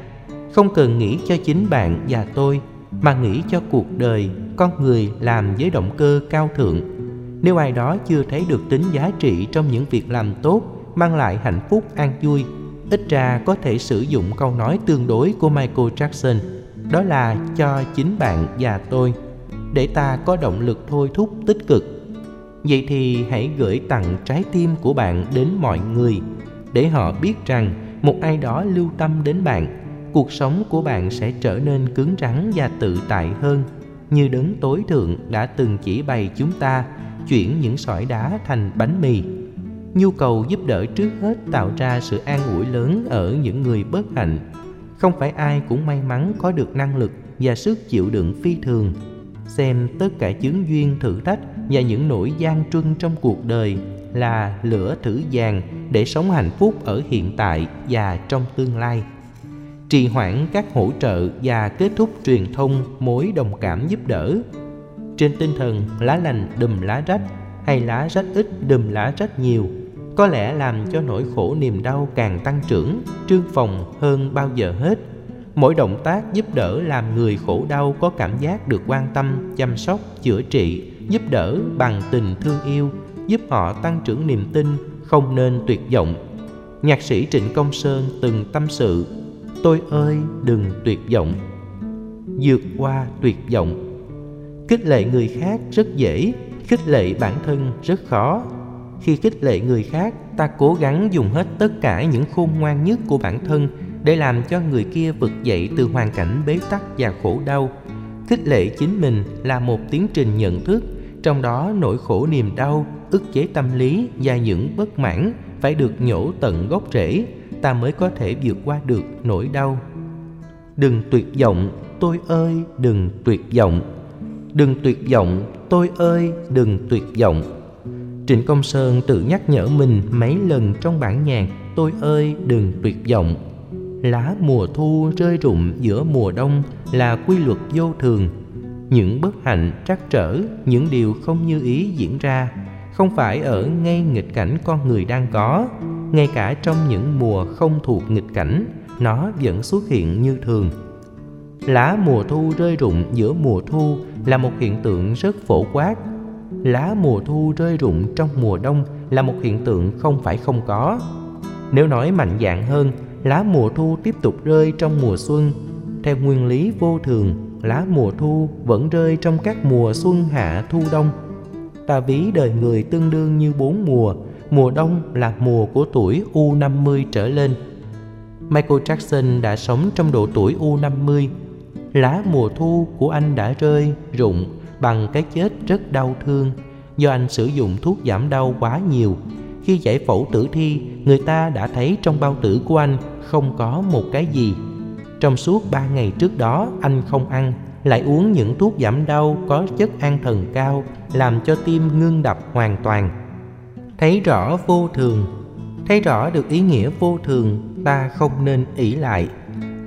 Không cần nghĩ cho chính bạn và tôi, mà nghĩ cho cuộc đời, con người làm với động cơ cao thượng. Nếu ai đó chưa thấy được tính giá trị trong những việc làm tốt, mang lại hạnh phúc an vui ít ra có thể sử dụng câu nói tương đối của michael jackson, đó là cho chính bạn và tôi, để ta có động lực thôi thúc tích cực. Vậy thì hãy gửi tặng trái tim của bạn đến mọi người, để họ biết rằng một ai đó lưu tâm đến bạn, cuộc sống của bạn sẽ trở nên cứng rắn và tự tại hơn, như đấng tối thượng đã từng chỉ bày chúng ta, chuyển những sỏi đá thành bánh mì nhu cầu giúp đỡ trước hết tạo ra sự an ủi lớn ở những người bất hạnh. Không phải ai cũng may mắn có được năng lực và sức chịu đựng phi thường. Xem tất cả chướng duyên thử thách và những nỗi gian truân trong cuộc đời là lửa thử vàng để sống hạnh phúc ở hiện tại và trong tương lai. Trì hoãn các hỗ trợ và kết thúc truyền thông mối đồng cảm giúp đỡ. Trên tinh thần lá lành đùm lá rách hay lá rách ít đùm lá rách nhiều có lẽ làm cho nỗi khổ niềm đau càng tăng trưởng, trương phòng hơn bao giờ hết. Mỗi động tác giúp đỡ làm người khổ đau có cảm giác được quan tâm, chăm sóc, chữa trị, giúp đỡ bằng tình thương yêu, giúp họ tăng trưởng niềm tin, không nên tuyệt vọng. Nhạc sĩ trịnh công sơn từng tâm sự, tôi ơi, đừng tuyệt vọng. Vượt qua tuyệt vọng. Khích lệ người khác rất dễ, khích lệ bản thân rất khó khi khích lệ người khác, ta cố gắng dùng hết tất cả những khôn ngoan nhất của bản thân để làm cho người kia vực dậy từ hoàn cảnh bế tắc và khổ đau. Khích lệ chính mình là một tiến trình nhận thức, trong đó nỗi khổ niềm đau, ức chế tâm lý và những bất mãn phải được nhổ tận gốc rễ, ta mới có thể vượt qua được nỗi đau. Đừng tuyệt vọng, tôi ơi, đừng tuyệt vọng. Đừng tuyệt vọng, tôi ơi, đừng tuyệt vọng trịnh công sơn tự nhắc nhở mình mấy lần trong bản nhạc, tôi ơi, đừng tuyệt vọng. Lá mùa thu rơi rụng giữa mùa đông là quy luật vô thường. Những bất hạnh trắc trở, những điều không như ý diễn ra, không phải ở ngay nghịch cảnh con người đang có. Ngay cả trong những mùa không thuộc nghịch cảnh, nó vẫn xuất hiện như thường. Lá mùa thu rơi rụng giữa mùa thu là một hiện tượng rất phổ quát lá mùa thu rơi rụng trong mùa đông là một hiện tượng không phải không có nếu nói mạnh dạn hơn lá mùa thu tiếp tục rơi trong mùa xuân theo nguyên lý vô thường lá mùa thu vẫn rơi trong các mùa xuân hạ thu đông ta ví đời người tương đương như bốn mùa mùa đông là mùa của tuổi U50 trở lên. Michael Jackson đã sống trong độ tuổi U50. Lá mùa thu của anh đã rơi, rụng bằng cái chết rất đau thương do anh sử dụng thuốc giảm đau quá nhiều. Khi giải phẫu tử thi, người ta đã thấy trong bao tử của anh không có một cái gì. Trong suốt ba ngày trước đó, anh không ăn, lại uống những thuốc giảm đau có chất an thần cao, làm cho tim ngưng đập hoàn toàn thấy rõ vô thường thấy rõ được ý nghĩa vô thường ta không nên ỷ lại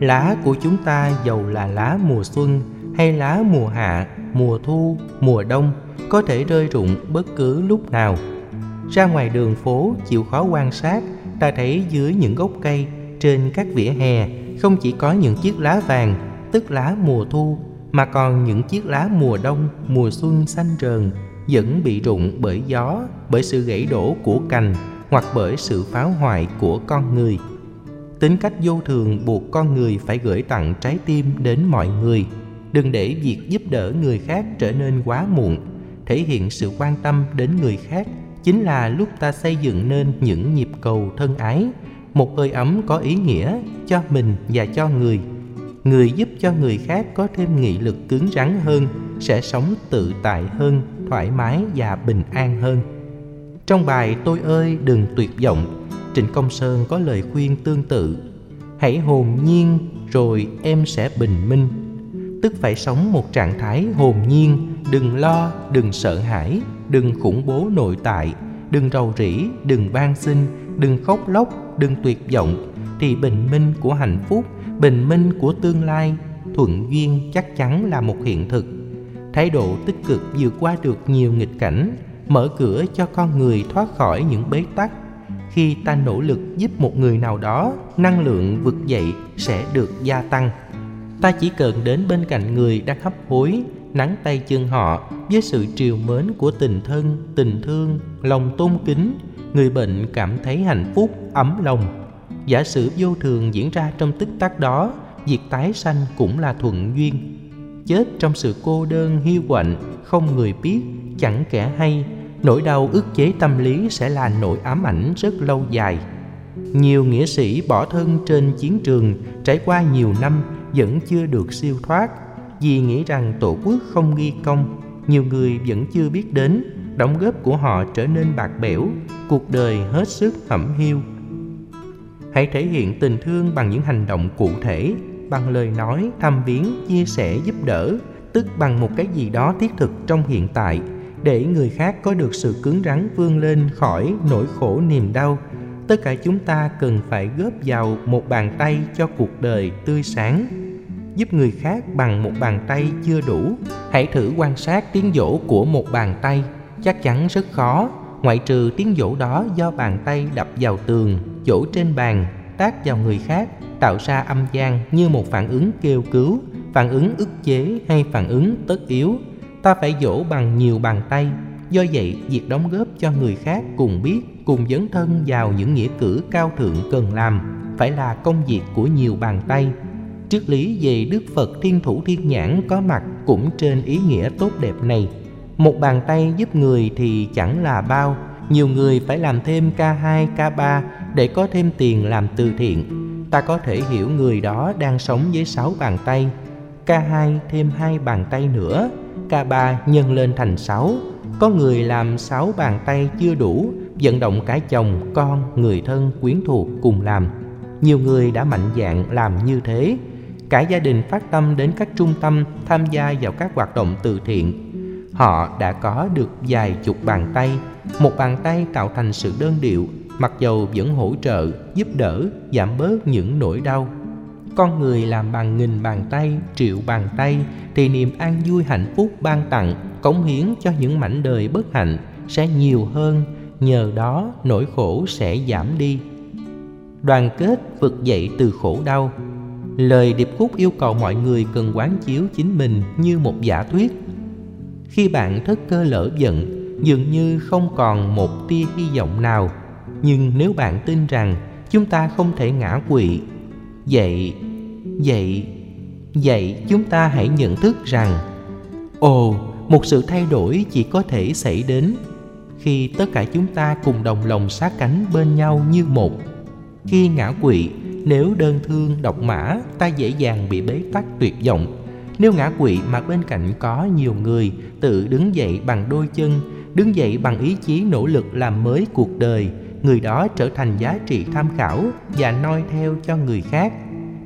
lá của chúng ta dầu là lá mùa xuân hay lá mùa hạ mùa thu, mùa đông có thể rơi rụng bất cứ lúc nào. Ra ngoài đường phố chịu khó quan sát, ta thấy dưới những gốc cây, trên các vỉa hè, không chỉ có những chiếc lá vàng, tức lá mùa thu, mà còn những chiếc lá mùa đông, mùa xuân xanh rờn, vẫn bị rụng bởi gió, bởi sự gãy đổ của cành, hoặc bởi sự phá hoại của con người. Tính cách vô thường buộc con người phải gửi tặng trái tim đến mọi người đừng để việc giúp đỡ người khác trở nên quá muộn. Thể hiện sự quan tâm đến người khác chính là lúc ta xây dựng nên những nhịp cầu thân ái, một hơi ấm có ý nghĩa cho mình và cho người. Người giúp cho người khác có thêm nghị lực cứng rắn hơn, sẽ sống tự tại hơn, thoải mái và bình an hơn. Trong bài tôi ơi, đừng tuyệt vọng, trịnh công sơn có lời khuyên tương tự. Hãy hồn nhiên, rồi em sẽ bình minh tức phải sống một trạng thái hồn nhiên, đừng lo, đừng sợ hãi, đừng khủng bố nội tại, đừng rầu rĩ, đừng van xin, đừng khóc lóc, đừng tuyệt vọng. Thì bình minh của hạnh phúc, bình minh của tương lai, thuận duyên chắc chắn là một hiện thực. Thái độ tích cực vượt qua được nhiều nghịch cảnh, mở cửa cho con người thoát khỏi những bế tắc. Khi ta nỗ lực giúp một người nào đó, năng lượng vực dậy sẽ được gia tăng ta chỉ cần đến bên cạnh người đang hấp hối, nắng tay chân họ với sự triều mến của tình thân, tình thương, lòng tôn kính. Người bệnh cảm thấy hạnh phúc, ấm lòng. Giả sử vô thường diễn ra trong tích tắc đó, việc tái sanh cũng là thuận duyên. Chết trong sự cô đơn hiu quạnh không người biết, chẳng kẻ hay. Nỗi đau ức chế tâm lý sẽ là nỗi ám ảnh rất lâu dài. Nhiều nghĩa sĩ bỏ thân trên chiến trường, trải qua nhiều năm vẫn chưa được siêu thoát. Vì nghĩ rằng tổ quốc không ghi công, nhiều người vẫn chưa biết đến, đóng góp của họ trở nên bạc bẽo, cuộc đời hết sức hẩm hiu. Hãy thể hiện tình thương bằng những hành động cụ thể, bằng lời nói, thăm viếng, chia sẻ, giúp đỡ, tức bằng một cái gì đó thiết thực trong hiện tại, để người khác có được sự cứng rắn vươn lên khỏi nỗi khổ niềm đau. Tất cả chúng ta cần phải góp vào một bàn tay cho cuộc đời tươi sáng giúp người khác bằng một bàn tay chưa đủ. Hãy thử quan sát tiếng dỗ của một bàn tay. Chắc chắn rất khó, ngoại trừ tiếng dỗ đó do bàn tay đập vào tường dỗ trên bàn tác vào người khác, tạo ra âm gian như một phản ứng kêu cứu, phản ứng ức chế hay phản ứng tất yếu. Ta phải dỗ bằng nhiều bàn tay. Do vậy, việc đóng góp cho người khác cùng biết, cùng dấn thân vào những nghĩa cử cao thượng cần làm phải là công việc của nhiều bàn tay triết lý về đức phật thiên thủ thiên nhãn có mặt cũng trên ý nghĩa tốt đẹp này. Một bàn tay giúp người thì chẳng là bao. Nhiều người phải làm thêm k2 k3 để có thêm tiền làm từ thiện. Ta có thể hiểu người đó đang sống với sáu bàn tay. K2 thêm hai bàn tay nữa. K3 nhân lên thành 6 có người làm 6 bàn tay chưa đủ, vận động cả chồng, con, người thân quyến thuộc cùng làm. Nhiều người đã mạnh dạn làm như thế cả gia đình phát tâm đến các trung tâm tham gia vào các hoạt động từ thiện. Họ đã có được vài chục bàn tay, một bàn tay tạo thành sự đơn điệu, mặc dầu vẫn hỗ trợ, giúp đỡ, giảm bớt những nỗi đau. Con người làm bằng nghìn bàn tay, triệu bàn tay thì niềm an vui hạnh phúc ban tặng, cống hiến cho những mảnh đời bất hạnh sẽ nhiều hơn, nhờ đó nỗi khổ sẽ giảm đi. Đoàn kết vực dậy từ khổ đau lời điệp khúc yêu cầu mọi người cần quán chiếu chính mình như một giả thuyết. Khi bạn thất cơ lỡ giận, dường như không còn một tia hy vọng nào. Nhưng nếu bạn tin rằng chúng ta không thể ngã quỵ, vậy vậy vậy chúng ta hãy nhận thức rằng, ồ, một sự thay đổi chỉ có thể xảy đến khi tất cả chúng ta cùng đồng lòng sát cánh bên nhau như một. Khi ngã quỵ nếu đơn thương độc mã, ta dễ dàng bị bế tắc tuyệt vọng. Nếu ngã quỵ mà bên cạnh có nhiều người, tự đứng dậy bằng đôi chân, đứng dậy bằng ý chí nỗ lực làm mới cuộc đời, người đó trở thành giá trị tham khảo và noi theo cho người khác.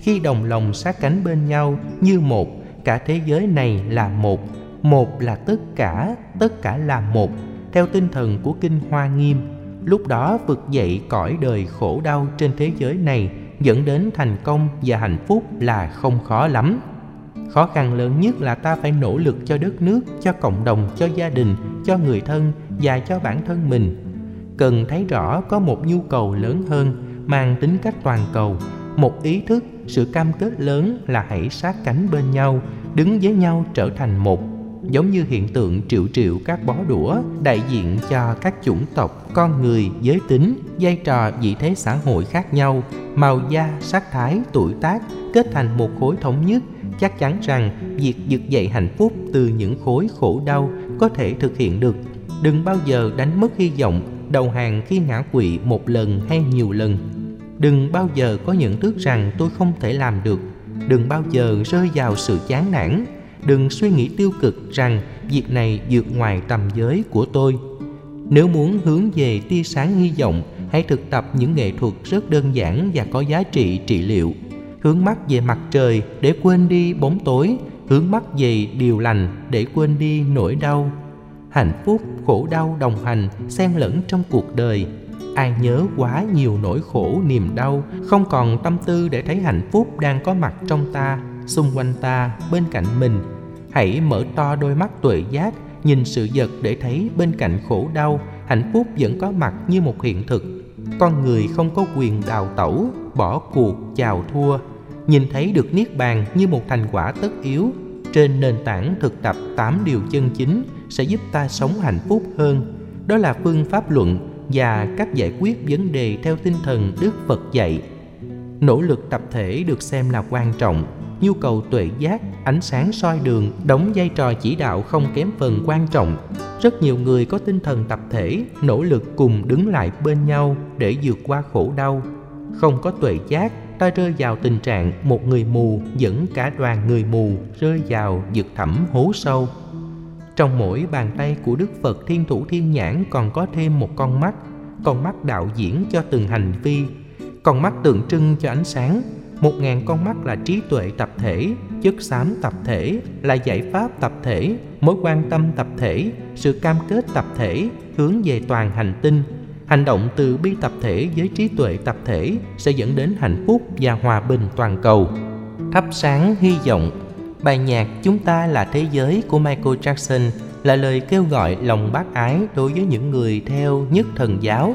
Khi đồng lòng sát cánh bên nhau như một, cả thế giới này là một. Một là tất cả tất cả là một. Theo tinh thần của kinh hoa nghiêm, lúc đó vực dậy cõi đời khổ đau trên thế giới này dẫn đến thành công và hạnh phúc là không khó lắm. Khó khăn lớn nhất là ta phải nỗ lực cho đất nước, cho cộng đồng, cho gia đình, cho người thân và cho bản thân mình. Cần thấy rõ có một nhu cầu lớn hơn, mang tính cách toàn cầu, một ý thức, sự cam kết lớn là hãy sát cánh bên nhau, đứng với nhau trở thành một giống như hiện tượng triệu triệu các bó đũa đại diện cho các chủng tộc, con người, giới tính, vai trò, vị thế xã hội khác nhau, màu da, sắc thái, tuổi tác, kết thành một khối thống nhất. Chắc chắn rằng việc vực dậy hạnh phúc từ những khối khổ đau có thể thực hiện được. Đừng bao giờ đánh mất hy vọng, đầu hàng khi ngã quỵ một lần hay nhiều lần. Đừng bao giờ có nhận thức rằng tôi không thể làm được. Đừng bao giờ rơi vào sự chán nản đừng suy nghĩ tiêu cực rằng việc này vượt ngoài tầm giới của tôi. Nếu muốn hướng về tia sáng hy vọng, hãy thực tập những nghệ thuật rất đơn giản và có giá trị trị liệu. Hướng mắt về mặt trời để quên đi bóng tối, hướng mắt về điều lành để quên đi nỗi đau. Hạnh phúc, khổ đau đồng hành, xen lẫn trong cuộc đời. Ai nhớ quá nhiều nỗi khổ, niềm đau, không còn tâm tư để thấy hạnh phúc đang có mặt trong ta, xung quanh ta, bên cạnh mình hãy mở to đôi mắt tuệ giác, nhìn sự vật để thấy bên cạnh khổ đau. Hạnh phúc vẫn có mặt như một hiện thực. Con người không có quyền đào tẩu, bỏ cuộc, chào thua. Nhìn thấy được niết bàn như một thành quả tất yếu, trên nền tảng thực tập tám điều chân chính sẽ giúp ta sống hạnh phúc hơn. Đó là phương pháp luận và cách giải quyết vấn đề theo tinh thần đức phật dạy. Nỗ lực tập thể được xem là quan trọng nhu cầu tuệ giác, ánh sáng soi đường, đóng vai trò chỉ đạo không kém phần quan trọng. Rất nhiều người có tinh thần tập thể, nỗ lực cùng đứng lại bên nhau để vượt qua khổ đau. Không có tuệ giác, ta rơi vào tình trạng một người mù dẫn cả đoàn người mù rơi vào vực thẳm hố sâu. Trong mỗi bàn tay của đức phật thiên thủ thiên nhãn còn có thêm một con mắt. Con mắt đạo diễn cho từng hành vi. Con mắt tượng trưng cho ánh sáng một ngàn con mắt là trí tuệ tập thể, chất xám tập thể, là giải pháp tập thể, mối quan tâm tập thể, sự cam kết tập thể, hướng về toàn hành tinh. Hành động từ bi tập thể với trí tuệ tập thể sẽ dẫn đến hạnh phúc và hòa bình toàn cầu. Thắp sáng hy vọng. Bài nhạc chúng ta là thế giới của michael jackson là lời kêu gọi lòng bác ái đối với những người theo nhất thần giáo.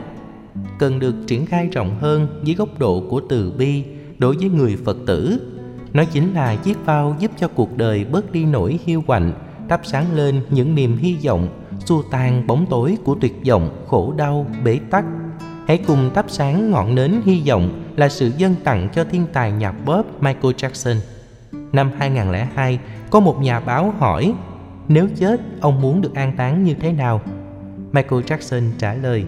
Cần được triển khai rộng hơn dưới góc độ của từ bi đối với người phật tử nó chính là chiếc phao giúp cho cuộc đời bớt đi nỗi hiu quạnh thắp sáng lên những niềm hy vọng xua tan bóng tối của tuyệt vọng khổ đau bế tắc hãy cùng thắp sáng ngọn nến hy vọng là sự dâng tặng cho thiên tài nhạc pop Michael Jackson. Năm 2002, có một nhà báo hỏi nếu chết ông muốn được an táng như thế nào? Michael Jackson trả lời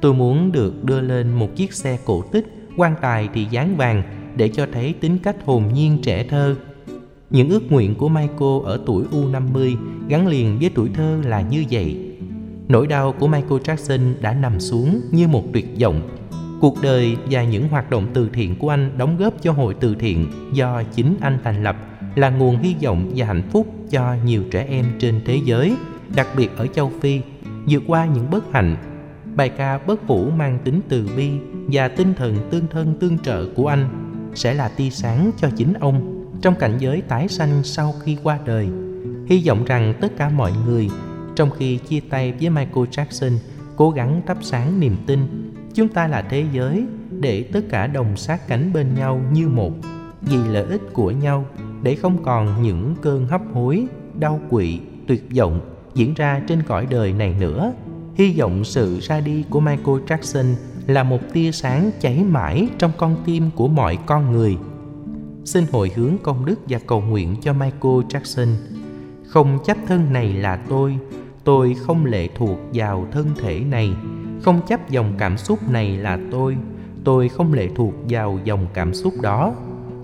tôi muốn được đưa lên một chiếc xe cổ tích quan tài thì dán vàng để cho thấy tính cách hồn nhiên trẻ thơ. Những ước nguyện của Michael ở tuổi U50 gắn liền với tuổi thơ là như vậy. Nỗi đau của Michael Jackson đã nằm xuống như một tuyệt vọng. Cuộc đời và những hoạt động từ thiện của anh đóng góp cho hội từ thiện do chính anh thành lập là nguồn hy vọng và hạnh phúc cho nhiều trẻ em trên thế giới, đặc biệt ở châu Phi, vượt qua những bất hạnh. Bài ca bất vũ mang tính từ bi và tinh thần tương thân tương trợ của anh sẽ là tia sáng cho chính ông trong cảnh giới tái sanh sau khi qua đời. Hy vọng rằng tất cả mọi người, trong khi chia tay với Michael Jackson, cố gắng thắp sáng niềm tin, chúng ta là thế giới để tất cả đồng sát cánh bên nhau như một vì lợi ích của nhau để không còn những cơn hấp hối, đau quỵ, tuyệt vọng diễn ra trên cõi đời này nữa hy vọng sự ra đi của michael jackson là một tia sáng cháy mãi trong con tim của mọi con người. Xin hồi hướng công đức và cầu nguyện cho michael jackson. Không chấp thân này là tôi tôi không lệ thuộc vào thân thể này. Không chấp dòng cảm xúc này là tôi tôi không lệ thuộc vào dòng cảm xúc đó.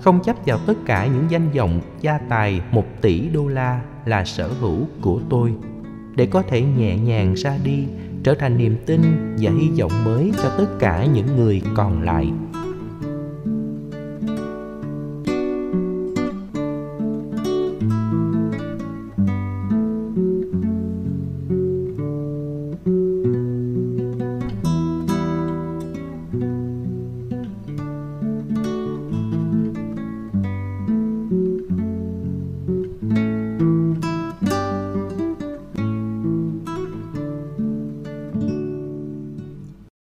Không chấp vào tất cả những danh vọng gia tài một tỷ đô la là sở hữu của tôi. Để có thể nhẹ nhàng ra đi trở thành niềm tin và hy vọng mới cho tất cả những người còn lại.